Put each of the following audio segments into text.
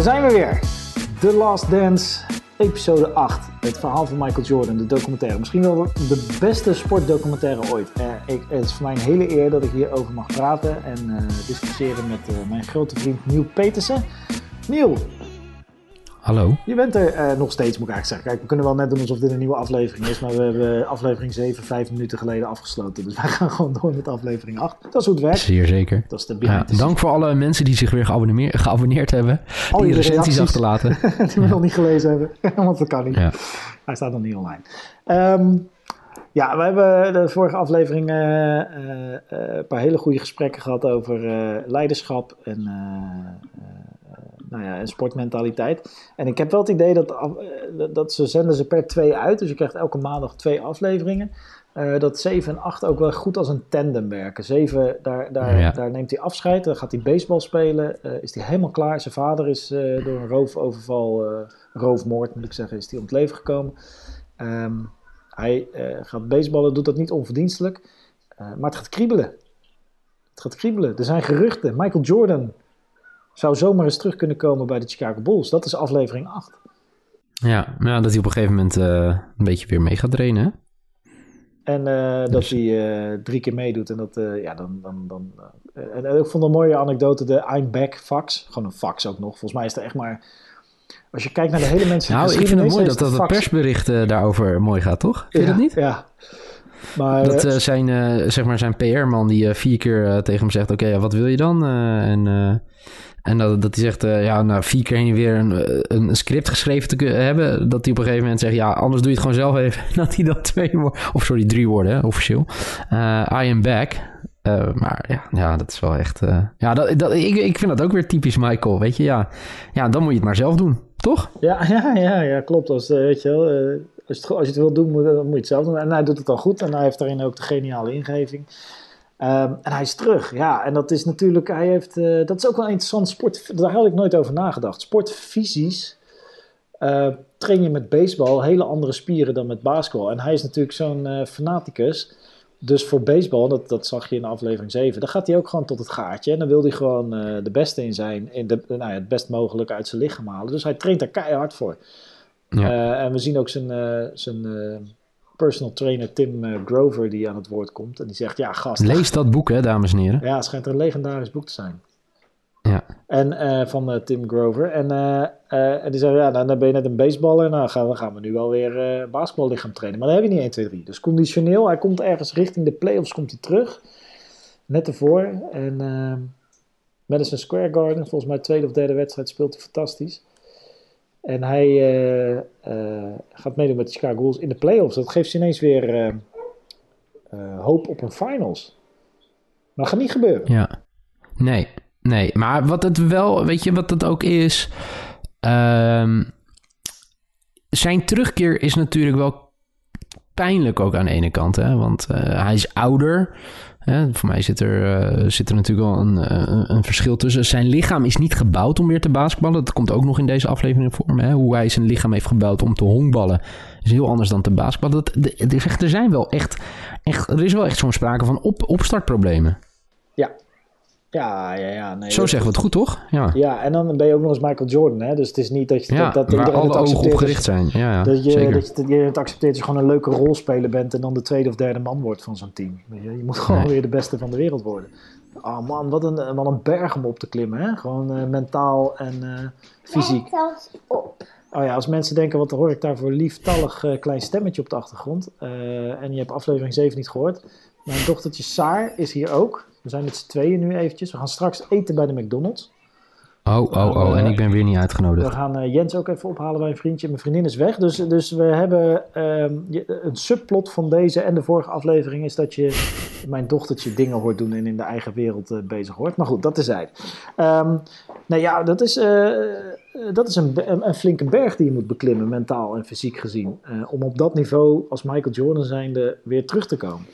Daar zijn we weer. The Last Dance, episode 8. Het verhaal van Michael Jordan, de documentaire. Misschien wel de beste sportdocumentaire ooit. Eh, ik, het is voor mij een hele eer dat ik hierover mag praten en eh, discussiëren met eh, mijn grote vriend Neil Petersen. Neil, Hallo. je bent er eh, nog steeds, moet ik eigenlijk zeggen. Kijk, we kunnen wel net doen alsof dit een nieuwe aflevering is, maar we hebben aflevering 7 vijf minuten geleden afgesloten. Dus wij gaan gewoon door met aflevering 8. Dat is hoe het werkt. Zeer zeker. Dat is de Ja, dank voor alle mensen die zich weer geabonneer- geabonneerd hebben. Al die recensies achterlaten. die we nog niet gelezen hebben. Want dat kan niet. Ja. Hij staat nog niet online. Ehm, ja, we hebben de vorige aflevering eh, eh, eh, een paar hele goede gesprekken gehad over eh, leiderschap en, eh, eh, nou ja, en sportmentaliteit. En ik heb wel het idee dat, eh, dat- ze zenden ze per twee uit. Dus je krijgt elke maandag twee afleveringen. Eh, dat 7 en 8 ook wel goed als een tandem werken. 7, daar, daar, Ja. daar neemt hij afscheid. Dan gaat hij baseball spelen. Eh, is hij helemaal klaar. Zijn vader is door een roofoverval, roofmoord moet ik zeggen, is hij om het leven gekomen. Ehm, hij gaat baseballen, doet dat niet onverdienstelijk. Maar het gaat kriebelen. Het gaat kriebelen. Er zijn geruchten. Michael Jordan zou zomaar eens terug kunnen komen bij de Chicago Bulls. Dat is aflevering 8. Ja, ja, dat hij op een gegeven moment eh, een beetje weer mee gaat trainen. hè? En eh, dat Dus- hij eh, drie keer meedoet. En dat, ja, dan. dan, dan en, ik vond een mooie anekdote, de I'm back fax. Gewoon een fax ook nog. Volgens mij is er echt maar. Als je kijkt naar de hele mensen. Nou, ik vind het mooi dat, dat het persbericht daarover mooi gaat, toch? Vind je dat niet? Ja. Maar, Dat zijn, zeg maar zijn PR-man die vier keer tegen hem zegt... oké, ja, wat wil je dan? En en dat, dat hij zegt, eh, ja, nou, vier keer heen en weer een, eh, een script geschreven te hebben... dat hij op een gegeven moment zegt... ja, anders doe je het gewoon zelf even. dat hij dat twee woorden... of sorry, drie woorden, officieel. Eh, I am back. Maar ja, ja, dat is wel echt... ja, dat, dat, ik, ik vind dat ook weer typisch Michael, weet je. Ja, ja, dan moet je het maar zelf doen, toch? Ja, ja, ja, ja klopt. Als, weet je wel, als, het, als je het wil doen, moet, moet je het zelf doen. En hij doet het dan goed en hij heeft daarin ook de geniale ingeving. Ehm, en hij is terug, ja. En dat is natuurlijk, hij heeft, eh, dat is ook wel een interessant sport. Daar had ik nooit over nagedacht. Sportfysisch eh, train je met baseball hele andere spieren dan met basketbal. En hij is natuurlijk zo'n eh, fanaticus. Dus voor baseball, dat, dat zag je in aflevering 7, dan gaat hij ook gewoon tot het gaatje. En dan wil hij gewoon de beste in zijn, in de, nou ja, het best mogelijke uit zijn lichaam halen. Dus hij traint daar keihard voor. Ja. En we zien ook zijn, zijn personal trainer Tim eh, Grover die aan het woord komt. En die zegt, ja gast, Lees dat boek, hè, dames en heren. ja, het schijnt een legendarisch boek te zijn. Ja. En eh, van eh, Tim Grover. En, en die zei, ja, nou, dan ben je net een baseballer. Nou, gaan we, gaan we nu wel weer basketballichaam trainen. Maar dat heb je niet 1, 2, 3. Dus conditioneel, hij komt ergens richting de playoffs komt hij terug. Net ervoor. En Madison Square Garden, volgens mij tweede of derde wedstrijd, speelt hij fantastisch. En hij eh, eh, gaat meedoen met de Chicago Bulls in de playoffs. Dat geeft ze ineens weer eh, hoop op een finals. Maar dat gaat niet gebeuren. Ja. Nee, nee. Maar wat het wel, weet je wat het ook is? Ehm, zijn terugkeer is natuurlijk wel pijnlijk ook aan de ene kant. Hè? Want hij is ouder. Voor mij zit er, eh, zit er natuurlijk een, eh, een verschil tussen. Zijn lichaam is niet gebouwd om weer te basketballen. Dat komt ook nog in deze aflevering voor. Hè? Hoe hij zijn lichaam heeft gebouwd om te honkballen is heel anders dan te basketballen. Dat, er, er zijn wel echt, echt, er is wel echt zo'n sprake van op, opstartproblemen. Ja. Ja, ja. Nee, Zo dat- zeggen we het goed, toch? Ja, Ja, en dan ben je ook nog eens Michael Jordan, hè? Dus het is niet dat, je, ja dat, dat waar iedereen alle het ogen op accepteert. gericht zijn. Ja, ja dat je, zeker. dat je, dat je het accepteert dat je gewoon een leuke rolspeler bent en dan de tweede of derde man wordt van zo'n team. Je, je moet gewoon Nee. weer de beste van de wereld worden. Oh man, wat een, wat een berg om op te klimmen, hè? Gewoon eh, mentaal en eh, fysiek. zelfs op. Oh ja, als mensen denken, wat hoor ik daar voor lieftallig eh, klein stemmetje op de achtergrond. Eh, en je hebt aflevering 7 niet gehoord. Mijn dochtertje Saar is hier ook. We zijn met z'n tweeën nu eventjes. We gaan straks eten bij de McDonald's. Oh, oh, oh. En ik ben weer niet We uitgenodigd. gaan eh, Jens ook even ophalen bij een vriendje. Mijn vriendin is weg. Dus, dus we hebben ehm, een subplot van deze en de vorige aflevering is dat je mijn dochtertje dingen hoort doen en in de eigen wereld eh, bezig hoort. Maar goed, dat is zij. Ehm nou ja, dat is, eh, eh, dat is een, een, een flinke berg die je moet beklimmen, mentaal en fysiek gezien. eh, om op dat niveau als Michael Jordan zijnde weer terug te komen.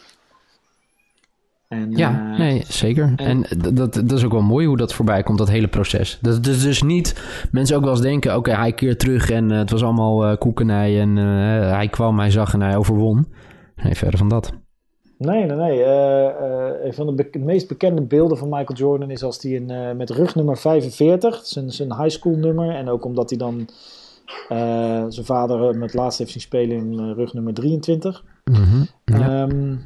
En, Ja, eh, nee, zeker. En dat, dat is ook wel mooi hoe dat voorbij komt, dat hele proces. Dat is dus niet... Mensen ook wel eens denken, oké, hij keert terug en eh, het was allemaal eh koekenij en eh, hij kwam, hij zag en hij overwon. Nee, verder van dat. Nee, nee, nee. Uh, een van de meest bekende beelden van Michael Jordan is als hij in, met rugnummer 45, zijn, zijn high school nummer. En ook omdat hij dan zijn vader met laatst heeft zien spelen in rugnummer 23. Mm -hmm,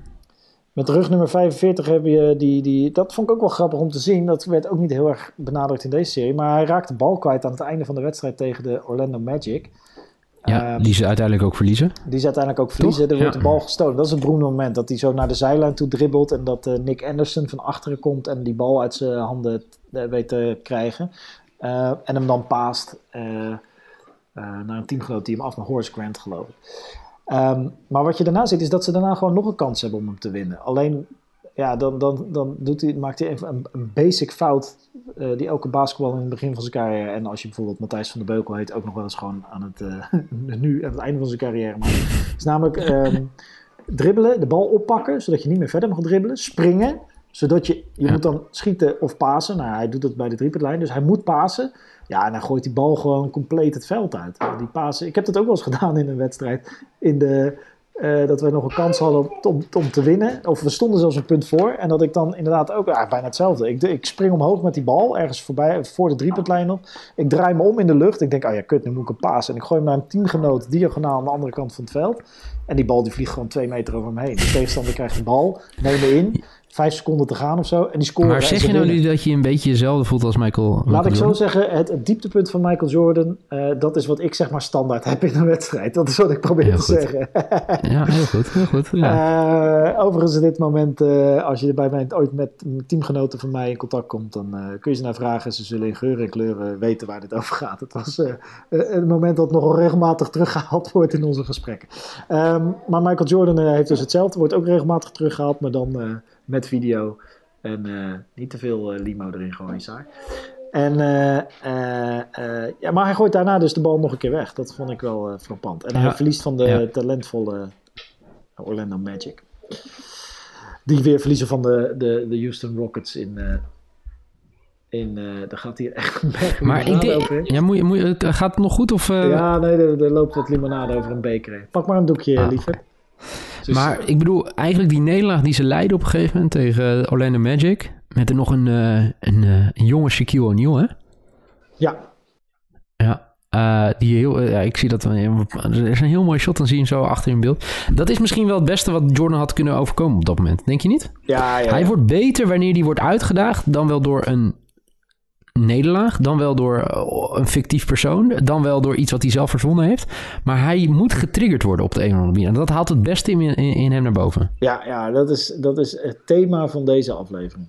met rugnummer 45 heb je die, die. Dat vond ik ook wel grappig om te zien. Dat werd ook niet heel erg benadrukt in deze serie. Maar hij raakte de bal kwijt aan het einde van de wedstrijd tegen de Orlando Magic. Ja, um, die ze uiteindelijk ook verliezen. Die ze uiteindelijk ook verliezen. Er wordt de bal gestolen. Dat is het beroemde moment. Dat hij zo naar de zijlijn toe dribbelt. En dat uh, Nick Anderson van achteren komt. En die bal uit zijn handen uh, weet te krijgen. Uh, en hem dan paast naar een teamgenoot die hem af naar Horace Grant geloof ik. Um, maar wat je daarna ziet, is dat ze daarna gewoon nog een kans hebben om hem te winnen. Alleen, ja, dan, dan, dan doet hij, maakt hij even een, een basic fout uh, die elke basketbal in het begin van zijn carrière... en als je bijvoorbeeld Matthijs van der Beukel heet... ook nog wel eens gewoon aan het, uh, nu aan het einde van zijn carrière maakt. is namelijk um, dribbelen, de bal oppakken, zodat je niet meer verder mag dribbelen. Springen, zodat je, je moet dan schieten of pasen. Nou, hij doet dat bij de driepuntlijn, dus hij moet pasen... Ja, en dan gooit die bal gewoon compleet het veld uit. Die pasen. Ik heb dat ook wel eens gedaan in een wedstrijd. In de, uh, dat we nog een kans hadden om, om te winnen. Of we stonden zelfs een punt voor. En dat ik dan inderdaad ook, bijna hetzelfde. Ik, ik spring omhoog met die bal, ergens voorbij, voor de driepuntlijn nog. Ik draai me om in de lucht. Ik denk, oh ja, kut, nu moet ik een paas. En ik gooi hem naar een teamgenoot diagonaal aan de andere kant van het veld. En die bal die vliegt gewoon twee meter over me heen. De tegenstander krijgt de bal, neem me in vijf seconden te gaan of zo. En die scoren. Maar zeg je nou nu dat je een beetje hetzelfde voelt als Michael? Laat ik zo zeggen, het, dieptepunt van Michael Jordan, uh, dat is wat ik zeg maar standaard heb in een wedstrijd. Dat is wat ik probeer te zeggen. ja, heel goed. Heel goed ja. uh, overigens, in dit moment, uh, als je bij mij ooit met teamgenoten van mij in contact komt, dan kun je ze naar vragen. Ze zullen in geuren en kleuren weten waar dit over gaat. Het was een moment dat nogal regelmatig teruggehaald wordt in onze gesprekken. Um, maar Michael Jordan heeft dus hetzelfde, wordt ook regelmatig teruggehaald, maar dan met video. En uh, niet te veel uh, limo erin gooien, saai. En, uh, ja, maar hij gooit daarna dus de bal nog een keer weg. Dat vond ik wel frappant. En hij verliest van de ja. talentvolle Orlando Magic. Die weer verliezen van de, de, de Houston Rockets in, in, uh, daar gaat hier echt een berg Maar ik denk, ja, moet je, moet je, gaat het nog goed? Of, uh... Ja, nee, er, er, loopt wat limonade over een beker. Pak maar een doekje, ah. liever. Dus, maar ik bedoel, eigenlijk die nederlaag die ze leiden op een gegeven moment tegen Orlando Magic. Met er nog een, uh, een, uh, een jonge Shaquille O'Neal, hè? Ja. Ja. Uh, die heel, ja, ik zie dat. Er is een heel mooi shot, dan zie je hem zo achter in beeld. Dat is misschien wel het beste wat Jordan had kunnen overkomen op dat moment. Denk je niet? Ja, ja. Hij wordt beter wanneer hij wordt uitgedaagd dan wel door een nederlaag. Dan wel door eh, een fictief persoon. Dan wel door iets wat hij zelf verzonnen heeft. Maar hij moet getriggerd worden op de een of andere manier. En dat haalt het beste in, in, hem naar boven. Ja, ja dat, is, dat is het thema van deze aflevering.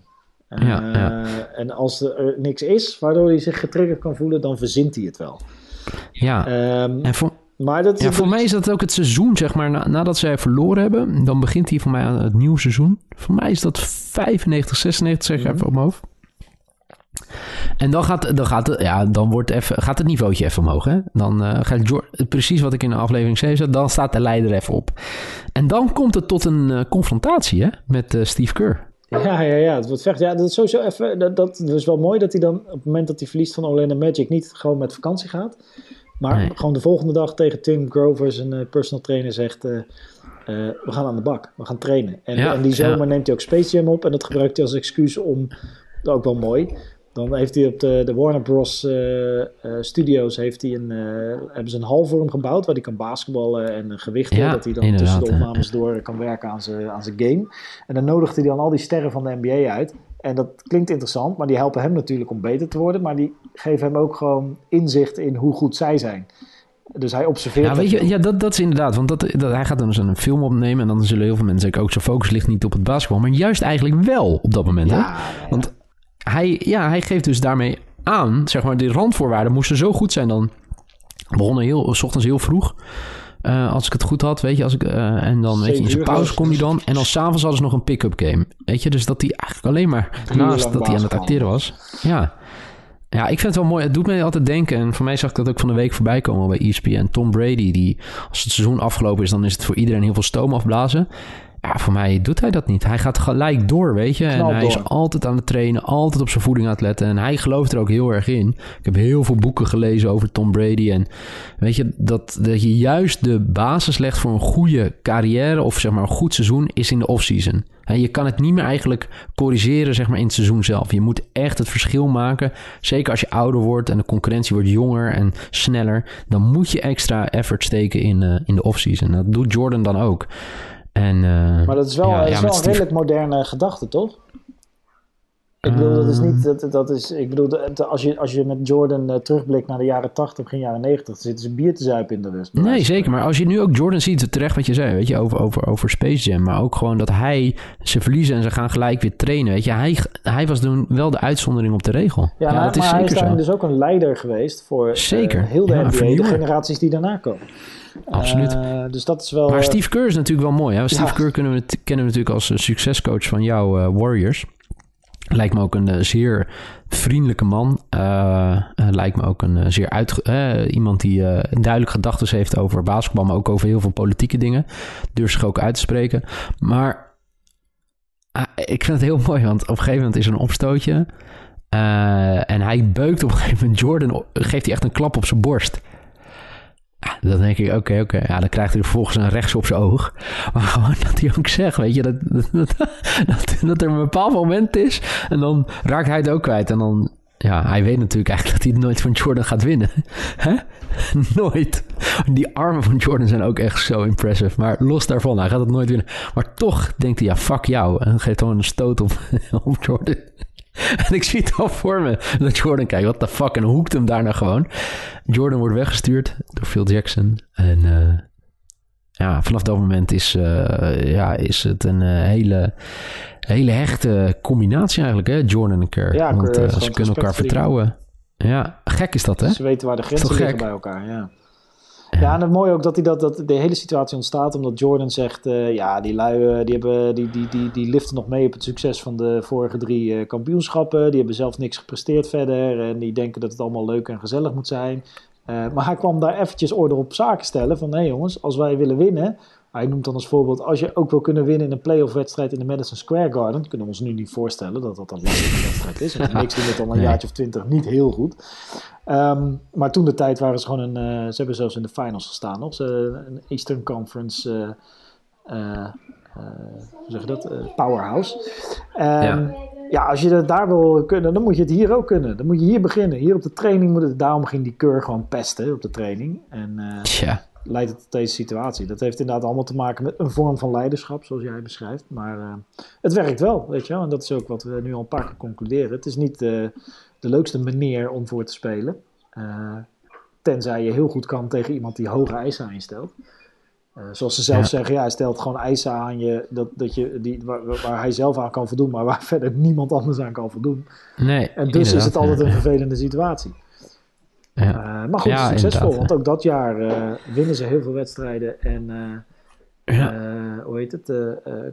Uh, ja. En als er niks is waardoor hij zich getriggerd kan voelen, dan verzint hij het wel. Ja, um, en voor, maar dat, ja, voor mij is dat ook het seizoen, zeg maar, nadat zij verloren hebben. Dan begint hij voor mij aan het nieuwe seizoen. Voor mij is dat 95, 96, zeg ik mm -hmm. even op mijn hoofd. En dan, gaat, dan, gaat, het, ja, dan wordt even, gaat het niveautje even omhoog. Hè? Dan uh, gaat George, precies wat ik in de aflevering zei, dan staat de leider even op. En dan komt het tot een uh, confrontatie hè, met uh, Steve Kerr. Ja, ja, ja. Het wordt vecht. Ja, dat is sowieso even. Dat, dat is wel mooi dat hij dan op het moment dat hij verliest van Orlando Magic niet gewoon met vakantie gaat. Maar nee. gewoon de volgende dag tegen Tim Grover, zijn personal trainer, zegt: uh, we gaan aan de bak, we gaan trainen. En, ja, en die zomer ja. neemt hij ook Space Jam op en dat gebruikt hij als excuus om, ook wel mooi, dan heeft hij op de, de Warner Bros. Uh, uh, Studios heeft hij een, uh, hebben ze een hal voor hem gebouwd waar hij kan basketballen en gewichten. Ja, dat hij dan tussen de opnames ja. door kan werken aan zijn, aan zijn game. En dan nodigt hij dan al die sterren van de NBA uit. En dat klinkt interessant, maar die helpen hem natuurlijk om beter te worden. Maar die geven hem ook gewoon inzicht in hoe goed zij zijn. Dus hij observeert. Ja, weet je, ja dat, dat is inderdaad. Want dat, dat, hij gaat dan eens een film opnemen. En dan zullen heel veel mensen zeggen ook zijn focus ligt niet op het basketbal. Maar juist eigenlijk wel op dat moment. Ja, hè? Want hij, ja, hij geeft dus daarmee aan, zeg maar, die randvoorwaarden moesten zo goed zijn. Dan begonnen heel, s ochtends heel vroeg. Uh, als ik het goed had, weet je, als ik, uh, en dan weet je, in zijn pauze kon hij dan. En dan s'avonds hadden ze nog een pick-up game. Weet je, dus dat hij eigenlijk alleen maar naast dat hij aan het acteren was. Ja. Ja, ik vind het wel mooi. Het doet mij altijd denken. En voor mij zag ik dat ook van de week voorbij komen bij ESPN. Tom Brady, die als het seizoen afgelopen is, dan is het voor iedereen heel veel stoom afblazen. Ja, voor mij doet hij dat niet. Hij gaat gelijk door, weet je. En hij is altijd aan het trainen, altijd op zijn voeding aan het letten. En hij gelooft er ook heel erg in. Ik heb heel veel boeken gelezen over Tom Brady. En weet je, dat, dat je juist de basis legt voor een goede carrière... of zeg maar een goed seizoen, is in de offseason. Je kan het niet meer eigenlijk corrigeren zeg maar, in het seizoen zelf. Je moet echt het verschil maken. Zeker als je ouder wordt en de concurrentie wordt jonger en sneller. Dan moet je extra effort steken in, uh, in de offseason. Dat doet Jordan dan ook. En, uh, maar dat is wel, ja, is wel een redelijk moderne gedachte, toch? Ik bedoel, dat is niet. Ehm. Dat, dat is, ik bedoel, als je, als je met Jordan uh, terugblikt naar de jaren 80, begin jaren 90, dan zitten ze bier te zuipen in de rust. Nee, zeker. Maar als je nu ook Jordan ziet, terecht wat je zei, weet je, over, over, over Space Jam. Maar ook gewoon dat hij ze verliezen en ze gaan gelijk weer trainen. Weet je, hij, hij was toen wel de uitzondering op de regel. Ja, ja dat is zeker hij is daarin dus ook een leider geweest voor uh, zeker. heel de NBA, de generaties die daarna komen. Absoluut. Uh, dus dat is wel. Maar Steve Kerr is natuurlijk wel mooi. Hè? Steve Kerr kunnen we, kennen we natuurlijk als succescoach van jouw Warriors. Lijkt me ook een uh, zeer vriendelijke man. Uh, lijkt me ook een zeer uit, iemand die duidelijk gedachten heeft over basketbal, maar ook over heel veel politieke dingen. Durft zich ook uit te spreken. Maar ah, ik vind het heel mooi, want op een gegeven moment is er een opstootje. en hij beukt op een gegeven moment Jordan, geeft hij echt een klap op zijn borst. Dan denk ik, oké, oké. Ja, dan krijgt hij vervolgens een rechts op zijn oog. Maar gewoon dat hij ook zegt, weet je, dat, dat, dat, er een bepaald moment is. En dan raakt hij het ook kwijt. En dan, ja, hij weet natuurlijk eigenlijk dat hij nooit van Jordan gaat winnen. Hè? Nooit. Die armen van Jordan zijn ook echt zo impressive. Maar los daarvan, hij gaat het nooit winnen. Maar toch denkt hij, ja, fuck jou. En geeft gewoon een stoot op, op Jordan. En ik zie het al voor me. Dat Jordan kijkt, wat de fuck. En hoekt hem daarna gewoon. Jordan wordt weggestuurd door Phil Jackson. En uh, ja, vanaf dat moment is, uh, ja, is het een uh, hele, hele hechte combinatie eigenlijk, hè? Jordan en Kerr. Ja, Want ze kunnen elkaar vertrouwen. Ja, gek is dat, hè? Ze weten waar de grenzen liggen bij elkaar, ja. Ja, en het mooie ook dat, hij dat, dat de hele situatie ontstaat omdat Jordan zegt... Uh, ja, die lui die hebben, die, die, die, die liften nog mee op het succes van de vorige drie uh, kampioenschappen. Die hebben zelf niks gepresteerd verder en die denken dat het allemaal leuk en gezellig moet zijn. Uh, maar hij kwam daar eventjes orde op zaken stellen van... hé hey jongens, als wij willen winnen... Hij noemt dan als voorbeeld, als je ook wil kunnen winnen in een playoff wedstrijd in de Madison Square Garden, kunnen we ons nu niet voorstellen dat dat een lastige wedstrijd is. Want de Knicks doen het al een jaartje of twintig niet heel goed. Um, maar toen de tijd waren ze gewoon een, uh, ze hebben zelfs in de finals gestaan nog. Ze, een Eastern Conference, uh, uh, hoe zeg je dat, powerhouse. Um, ja. ja. als je het daar wil kunnen, dan moet je het hier ook kunnen. Dan moet je hier beginnen. Hier op de training moet het, daarom ging die keur gewoon pesten op de training. En, ja leidt het tot deze situatie. Dat heeft inderdaad allemaal te maken met een vorm van leiderschap, zoals jij beschrijft. Maar uh, het werkt wel, weet je wel. En dat is ook wat we nu al een paar keer concluderen. Het is niet uh, de leukste manier om voor te spelen. Uh, tenzij je heel goed kan tegen iemand die hoge eisen aan je stelt. zoals ze zelf ja. zeggen, ja, hij stelt gewoon eisen aan je, dat, dat je die, waar, waar, hij zelf aan kan voldoen, maar waar verder niemand anders aan kan voldoen. Nee, en dus is het altijd een vervelende situatie. Ja. Uh, maar goed, ja, succesvol. Want ook dat jaar uh, winnen ze heel veel wedstrijden. En uh, ja. hoe heet het?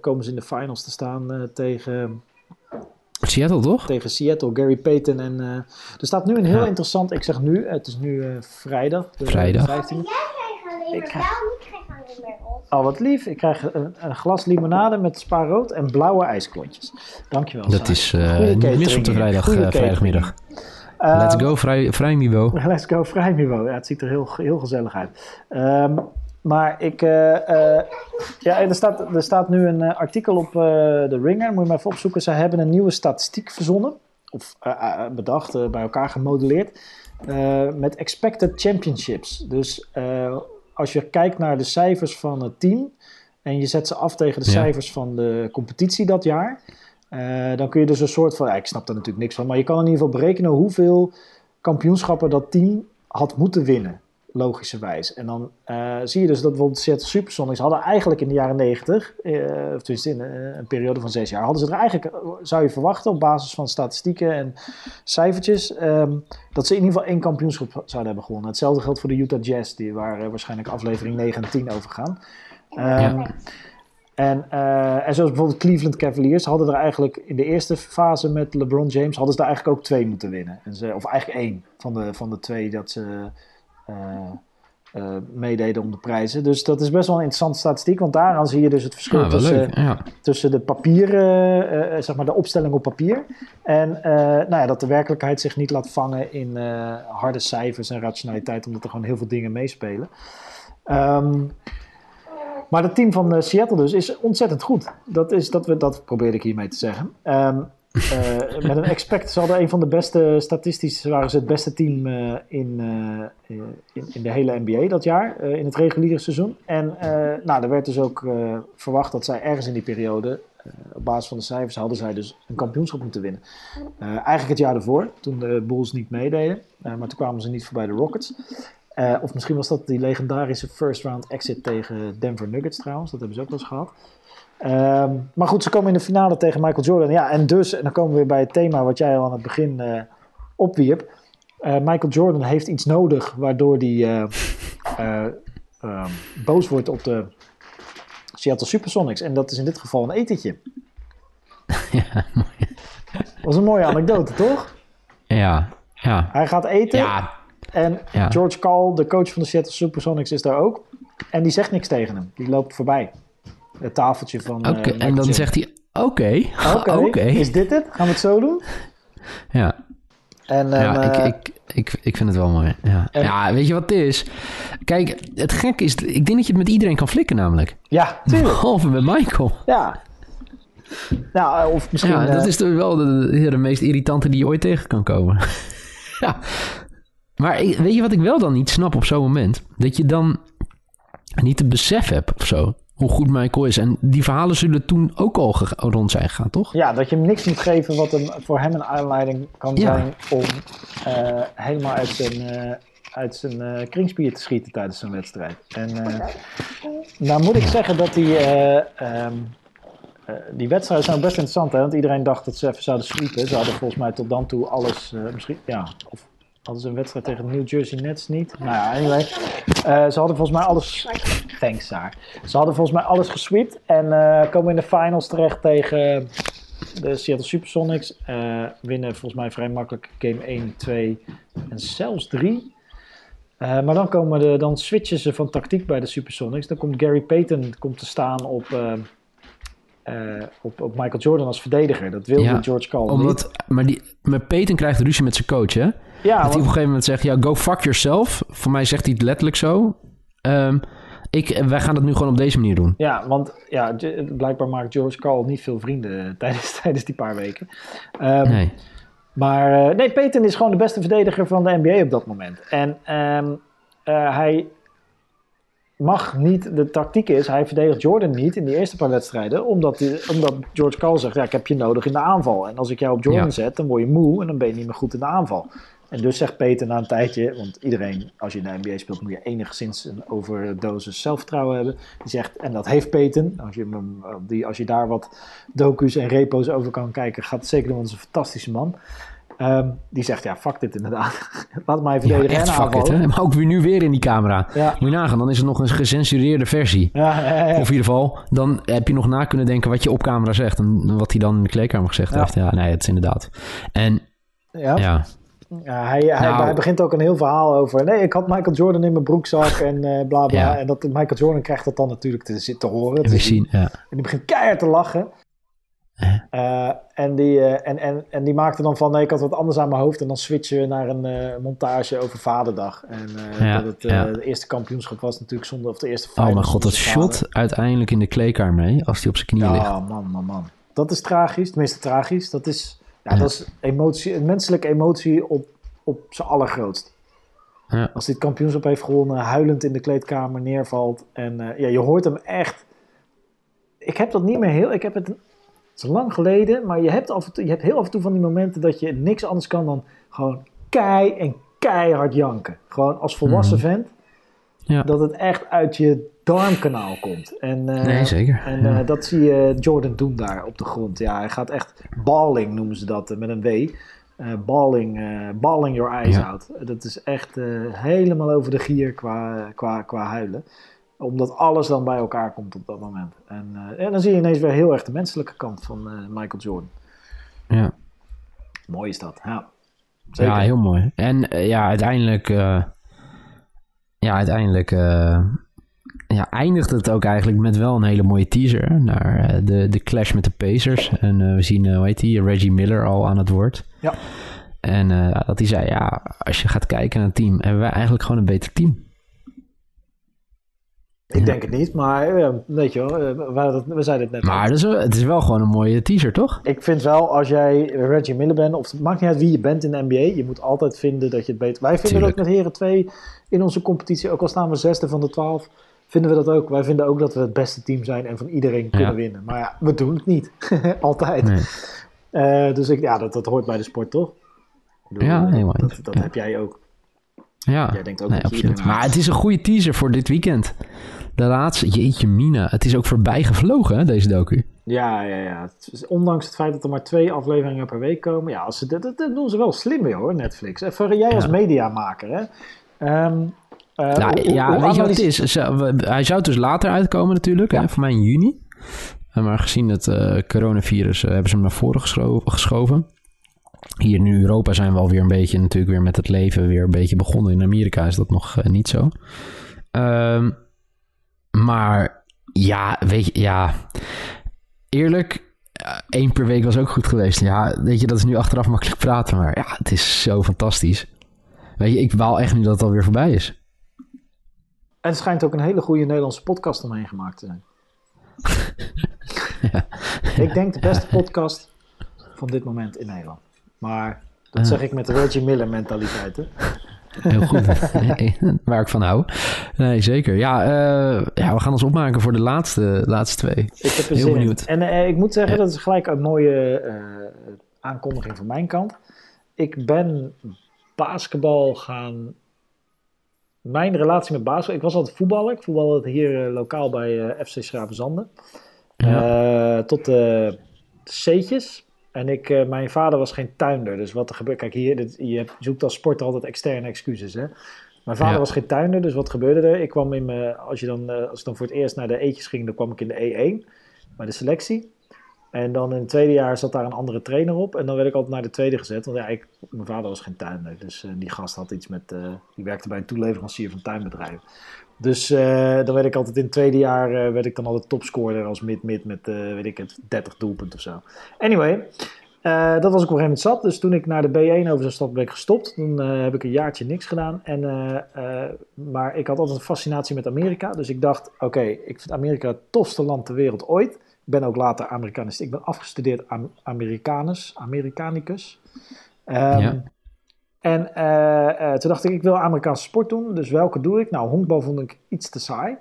komen ze in de finals te staan tegen... Seattle, toch? Tegen Seattle, Gary Payton. En er staat nu een heel interessant... Ik zeg nu, het is nu vrijdag. De, vrijdag. De 15e. Ik krijg Oh, wat lief. Ik krijg een, een glas limonade met spaarrood en blauwe ijsklontjes. Dankjewel. Dat is niet mis op de vrijdag, vrijdagmiddag. Let's go, vrij, vrij niveau. Let's go, vrij niveau. Ja, het ziet er heel, heel gezellig uit. Um, maar ik, uh, uh, ja, er staat, er staat nu een uh, artikel op de Ringer, moet je maar even opzoeken. Ze hebben een nieuwe statistiek verzonnen, of bedacht, bij elkaar gemodelleerd, met expected championships. Dus als je kijkt naar de cijfers van het team en je zet ze af tegen de ja. cijfers van de competitie dat jaar, uh, dan kun je dus een soort van, ik snap daar natuurlijk niks van, maar je kan in ieder geval berekenen hoeveel kampioenschappen dat team had moeten winnen, logischerwijs. En dan uh, zie je dus dat bijvoorbeeld Seattle Supersonics hadden eigenlijk in de jaren 90, uh, of tenminste in een periode van zes jaar, hadden ze er eigenlijk, zou je verwachten op basis van statistieken en cijfertjes, um, dat ze in ieder geval één kampioenschap zouden hebben gewonnen. Hetzelfde geldt voor de Utah Jazz, die waar waarschijnlijk aflevering 9 en 10 over gaan. Ja. En, uh, en zoals bijvoorbeeld Cleveland Cavaliers hadden er eigenlijk in de eerste fase met LeBron James hadden ze er eigenlijk ook twee moeten winnen. En ze, of eigenlijk één van de, van de twee dat ze, uh, eh, meededen om de prijzen. Dus dat is best wel een interessante statistiek, want daaraan zie je dus het verschil Ah, tussen, leuk. Ja. tussen de papieren, eh, zeg maar de opstelling op papier. En eh, nou ja, dat de werkelijkheid zich niet laat vangen in eh, harde cijfers en rationaliteit, omdat er gewoon heel veel dingen meespelen. Ehm, maar het team van eh, Seattle dus is ontzettend goed. Dat, is, dat, we, dat probeerde ik hiermee te zeggen. Ehm, eh, met een expect, ze hadden een van de beste, statistisch waren ze het beste team eh, in, in, de hele NBA dat jaar, in het reguliere seizoen. En nou, er werd dus ook verwacht dat zij ergens in die periode, op basis van de cijfers, hadden zij dus een kampioenschap moeten winnen. Eigenlijk het jaar ervoor, toen de Bulls niet meededen, maar toen kwamen ze niet voorbij de Rockets. Eh, of misschien was dat die legendarische first round exit tegen Denver Nuggets trouwens, dat hebben ze ook wel eens gehad. Ehm, maar goed, ze komen in de finale tegen Michael Jordan. Ja, en dus, en dan komen we weer bij het thema wat jij al aan het begin eh, opwierp. Eh, Michael Jordan heeft iets nodig waardoor hij eh, eh, ehm, boos wordt op de Seattle Supersonics. En dat is in dit geval een etentje. Ja, Dat was een mooie anekdote, toch? ja, ja. Hij gaat eten Ja, en Ja. George Call, de coach van de Seattle Supersonics, is daar ook. En die zegt niks tegen hem. Die loopt voorbij. Het tafeltje van... eh, oké. Michael en dan zegt hij, oké, Oké, is dit het? Gaan we het zo doen? Ja, En, ja ehm, ik, eh, ik, ik, ik vind het wel mooi. Ja. En- ja, weet je wat het is? Kijk, het gekke is, ik denk dat je het met iedereen kan flikken namelijk. ja, tuurlijk. Behalve met Michael. Ja. Nou, of misschien... Ja, dat eh, is toch wel de, de, de meest irritante die je ooit tegen kan komen. ja. Maar weet je wat ik wel dan niet snap op zo'n moment? Dat je dan niet het besef hebt of zo. Hoe goed Michael is. En die verhalen zullen toen ook al rond zijn gegaan, toch? Ja, dat je hem niks moet geven wat hem, voor hem een aanleiding kan Ja. zijn om eh, helemaal uit zijn, eh, uit zijn eh, kringspier te schieten tijdens zijn wedstrijd. En nou moet ik zeggen dat die, eh, ehm, eh, die wedstrijden zijn best interessant. Hè? Want iedereen dacht dat ze even zouden sweepen. Ze hadden volgens mij tot dan toe alles, misschien, ja, of hadden ze een wedstrijd tegen de New Jersey Nets niet. Nou ja, anyway. Eh, ze hadden volgens mij alles, thanks Saar. Ze hadden volgens mij alles gesweept en eh, komen in de finals terecht tegen de Seattle Supersonics. eh, winnen volgens mij vrij makkelijk game 1, 2 en zelfs 3. Eh, maar dan, komen de, dan switchen ze van tactiek bij de Supersonics. Dan komt Gary Payton komt te staan op, eh, op, op Michael Jordan als verdediger. Dat wilde Ja, George Call niet. Omdat, maar, die, maar Peyton krijgt ruzie met zijn coach, hè? Ja, dat hij op want- een gegeven moment zegt, ja, go fuck yourself. Voor mij zegt hij het letterlijk zo. Ehm, ik, wij gaan dat nu gewoon op deze manier doen. Ja, want ja, blijkbaar maakt George Call niet veel vrienden tijdens, tijdens die paar weken. Ehm, Nee. Maar eh, nee, Peyton is gewoon de beste verdediger van de NBA op dat moment. En ehm, eh, hij mag niet, de tactiek is, hij verdedigt Jordan niet in die eerste paar wedstrijden, omdat, die- omdat George Call zegt, ja, ik heb je nodig in de aanval. En als ik jou op Jordan Ja. zet, dan word je moe en dan ben je niet meer goed in de aanval. En dus zegt Peter na een tijdje, want iedereen, als je in de NBA speelt, moet je enigszins een overdosis zelfvertrouwen hebben. Die zegt, en dat heeft Peyton, als je, hem, eh, die, als je daar wat docu's en repo's over kan kijken, gaat het zeker doen, want het is een fantastische man. Ehm, die zegt, ja, fuck dit inderdaad. Laat mij Ja, verdedigen echt fuck it, aanvallen. hè? Maar ook weer nu weer in die camera. Ja. Moet je nagaan, dan is het nog een gecensureerde versie. Ja. Of in ieder geval, dan heb je nog na kunnen denken wat je op camera zegt. En wat hij dan in de kleedkamer gezegd heeft. Ja, nee, het is inderdaad. En ja. ja, hij, hij, Nou. hij begint ook een heel verhaal over. Nee, ik had Michael Jordan in mijn broekzak en eh bla bla. Ja. En dat, Michael Jordan krijgt dat dan natuurlijk te, te horen. te we zien. zien. Ja. En die begint keihard te lachen. Eh, en, die, eh, en, en, en die maakte dan van: nee, ik had wat anders aan mijn hoofd. En dan switchen we naar een eh, montage over Vaderdag. En Ja, dat het ja. de eerste kampioenschap was natuurlijk zonder, of de eerste Oh mijn god, dat shot uiteindelijk in de kleedkamer mee. Als hij op zijn knieën ligt. Ja, man, man, man. Dat is tragisch, tenminste tragisch. Dat is, ja, dat is emotie, een menselijke emotie op, op zijn allergrootst. Ja. Als hij het kampioenschap heeft gewonnen, huilend in de kleedkamer neervalt. En ja, je hoort hem echt. Ik heb dat niet meer heel. Ik heb het. Het is lang geleden, maar je hebt, af en toe, je hebt heel af en toe van die momenten dat je niks anders kan dan gewoon kei en keihard janken. Gewoon als volwassen vent. Ja. Dat het echt uit je darmkanaal komt. En, eh, Nee, zeker. En Ja. eh, dat zie je Jordan doen daar op de grond. Ja, hij gaat echt balling noemen ze dat eh, met een W. Balling, balling your eyes Ja. out. Dat is echt helemaal over de gier qua, qua, qua huilen. Omdat alles dan bij elkaar komt op dat moment. En, eh, en dan zie je ineens weer heel erg de menselijke kant van eh, Michael Jordan. Ja. Mooi is dat. Ja, zeker. ja, heel mooi. En eh, ja, uiteindelijk... ja, uiteindelijk ja, eindigt het ook eigenlijk met wel een hele mooie teaser naar uh, de, de clash met de Pacers. En uh, we zien, hoe heet die, Reggie Miller al aan het woord. Ja. En dat hij zei, ja, als je gaat kijken naar het team, hebben wij eigenlijk gewoon een beter team. Ik denk het niet, maar weet je wel, we, we zeiden het net. Maar het is, het is wel gewoon een mooie teaser, toch? Ik vind wel, als jij Reggie Miller bent, of het maakt niet uit wie je bent in de NBA, je moet altijd vinden dat je het beter... Wij vinden Tuurlijk. dat met Heren 2 in onze competitie, ook al staan we zesde van de twaalf, vinden we dat ook. Wij vinden ook dat we het beste team zijn en van iedereen kunnen winnen. Maar ja, we doen het niet. altijd. Nee. Uh, dus ik, ja, dat, dat hoort bij de sport, toch? Bedoel, ja, helemaal. Dat, dat heb jij ook. Ja, jij denkt ook nee, absoluut. Maar het is een goede teaser voor dit weekend. De laatste, jeetje mina. Het is ook voorbij gevlogen, hè, deze docu. Ja, ja, ja. Ondanks het feit dat er maar twee afleveringen per week komen. Ja, als ze, dat, dat doen ze wel slim mee hoor, Netflix. Even jij als mediamaker, hè. Um, uh, nou, ja, weet je wat het is? Hij zou dus later uitkomen natuurlijk, hè, voor mij in juni. Eh, maar gezien het uh, coronavirus uh, hebben ze hem naar voren geschoven. Hier in Europa zijn we alweer een beetje natuurlijk weer met het leven weer een beetje begonnen. In Amerika is dat nog niet zo. Um, maar ja, weet je, ja. Eerlijk, één per week was ook goed geweest. Ja, weet je, dat is nu achteraf makkelijk praten. Maar ja, het is zo fantastisch. Weet je, ik wou echt niet dat het alweer voorbij is. En het schijnt ook een hele goede Nederlandse podcast omheen gemaakt te zijn. ja. Ik denk de beste podcast van dit moment in Nederland. Maar dat zeg ik met de Reggie Miller mentaliteit. Hè? Heel goed. waar ik van hou. Nee, zeker. Ja, uh, ja, we gaan ons opmaken voor de laatste, laatste twee. Ik heb Heel benieuwd. En uh, ik moet zeggen, dat is gelijk een mooie uh, aankondiging van mijn kant. Ik ben basketbal gaan mijn relatie met basketbal... Ik was altijd voetballer. Ik voetbalde hier lokaal bij FC Schravenzande. Ja. tot de C'tjes. En ik, uh, mijn vader was geen tuinder. Dus wat er gebeurt. Kijk, hier, dit, je zoekt als sporter altijd externe excuses. Hè? Mijn vader was geen tuinder, dus wat gebeurde er? Ik kwam in mijn, als, je dan, uh, als ik dan voor het eerst naar de eetjes ging, dan kwam ik in de E1 bij de selectie. En dan in het tweede jaar zat daar een andere trainer op. En dan werd ik altijd naar de tweede gezet. Want ja, ik, mijn vader was geen tuinder. Dus uh, die gast had iets met. die werkte bij een toeleverancier van tuinbedrijven. Dus uh, dan werd ik altijd in het tweede jaar uh, werd ik dan altijd topscorer als mid-mid met, uh, weet ik het, 30 doelpunten of zo. Anyway, dat was ik op een gegeven moment zat. Dus toen ik naar de B1 over zou stappen ben gestopt. Dan heb ik een jaartje niks gedaan. En, maar ik had altijd een fascinatie met Amerika. Dus ik dacht, oké, ik vind Amerika het tofste land ter wereld ooit. Ik ben ook later Amerikanist. Ik ben afgestudeerd am Americanus, Americanicus. Um, ja. En uh, toen dacht ik, ik wil Amerikaanse sport doen, dus welke doe ik? Nou, honkbal vond ik iets te saai.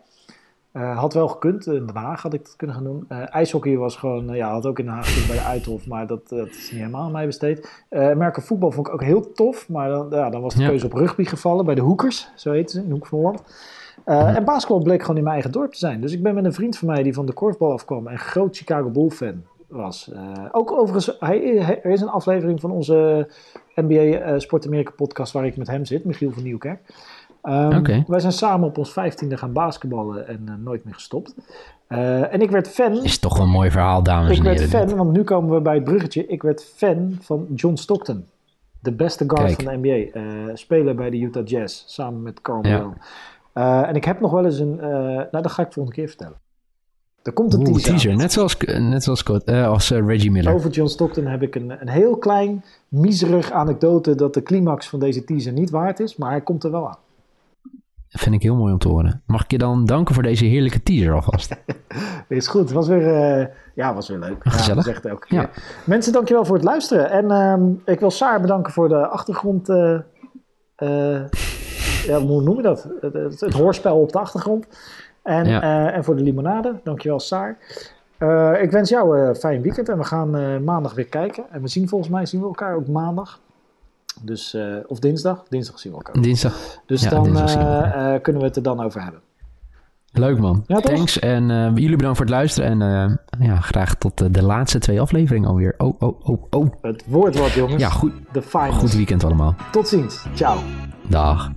Uh, had wel gekund, in Den Haag had ik dat kunnen gaan doen. ijshockey was gewoon, ja, had ook in Den Haag bij de Uithof, maar dat, dat is niet helemaal aan mij besteed. Merken voetbal vond ik ook heel tof, maar dan, ja, dan was de keuze op rugby gevallen, bij de Hoekers, zo heet ze, in de Hoek van Holland. En basketbal bleek gewoon in mijn eigen dorp te zijn. Dus ik ben met een vriend van mij die van de korfbal afkwam en groot Chicago Bull fan was. ook overigens, hij, er is een aflevering van onze NBA eh, Sport Amerika podcast waar ik met hem zit, Michiel van Nieuwkerk. Um, Wij zijn samen op ons vijftiende gaan basketballen en uh, nooit meer gestopt. Uh, en ik werd fan. Is toch een mooi verhaal, dames en heren. Ik werd fan, want nu komen we bij het bruggetje. Ik werd fan van John Stockton. De beste guard Kijk. van de NBA. Uh, speler bij de Utah Jazz, samen met Carl ja. en ik heb nog wel eens een... nou, dat ga ik volgende keer vertellen. Er komt een teaser. teaser. Net zoals, net zoals, uh, als uh, Reggie Miller. Over John Stockton heb ik een, een heel klein, miserig anekdote dat de climax van deze teaser niet waard is, maar hij komt er wel aan. Dat vind ik heel mooi om te horen. Mag ik je dan danken voor deze heerlijke teaser alvast? is goed. Het was weer, uh, ja, was weer leuk. Gezellig. Ja, elke keer. Ja. Mensen, dankjewel voor het luisteren. En uh, ik wil Saar bedanken voor de achtergrond... Uh, ja, hoe noem je dat? Het, het, het hoorspel op de achtergrond. En, ja. en voor de limonade. Dankjewel, Saar. Uh, ik wens jou een fijn weekend en we gaan maandag weer kijken. En we zien volgens mij zien we elkaar ook maandag. Dus, uh, of dinsdag. Dinsdag zien we elkaar. Dinsdag. Dus ja, dan dinsdag kunnen we het er dan over hebben. Leuk man. Ja, Thanks. En jullie bedankt voor het luisteren. En ja, graag tot de laatste twee afleveringen alweer. Oh, oh, oh, oh. Het woord wat jongens. Ja, goed. De Goed weekend allemaal. Tot ziens. Ciao. Dag.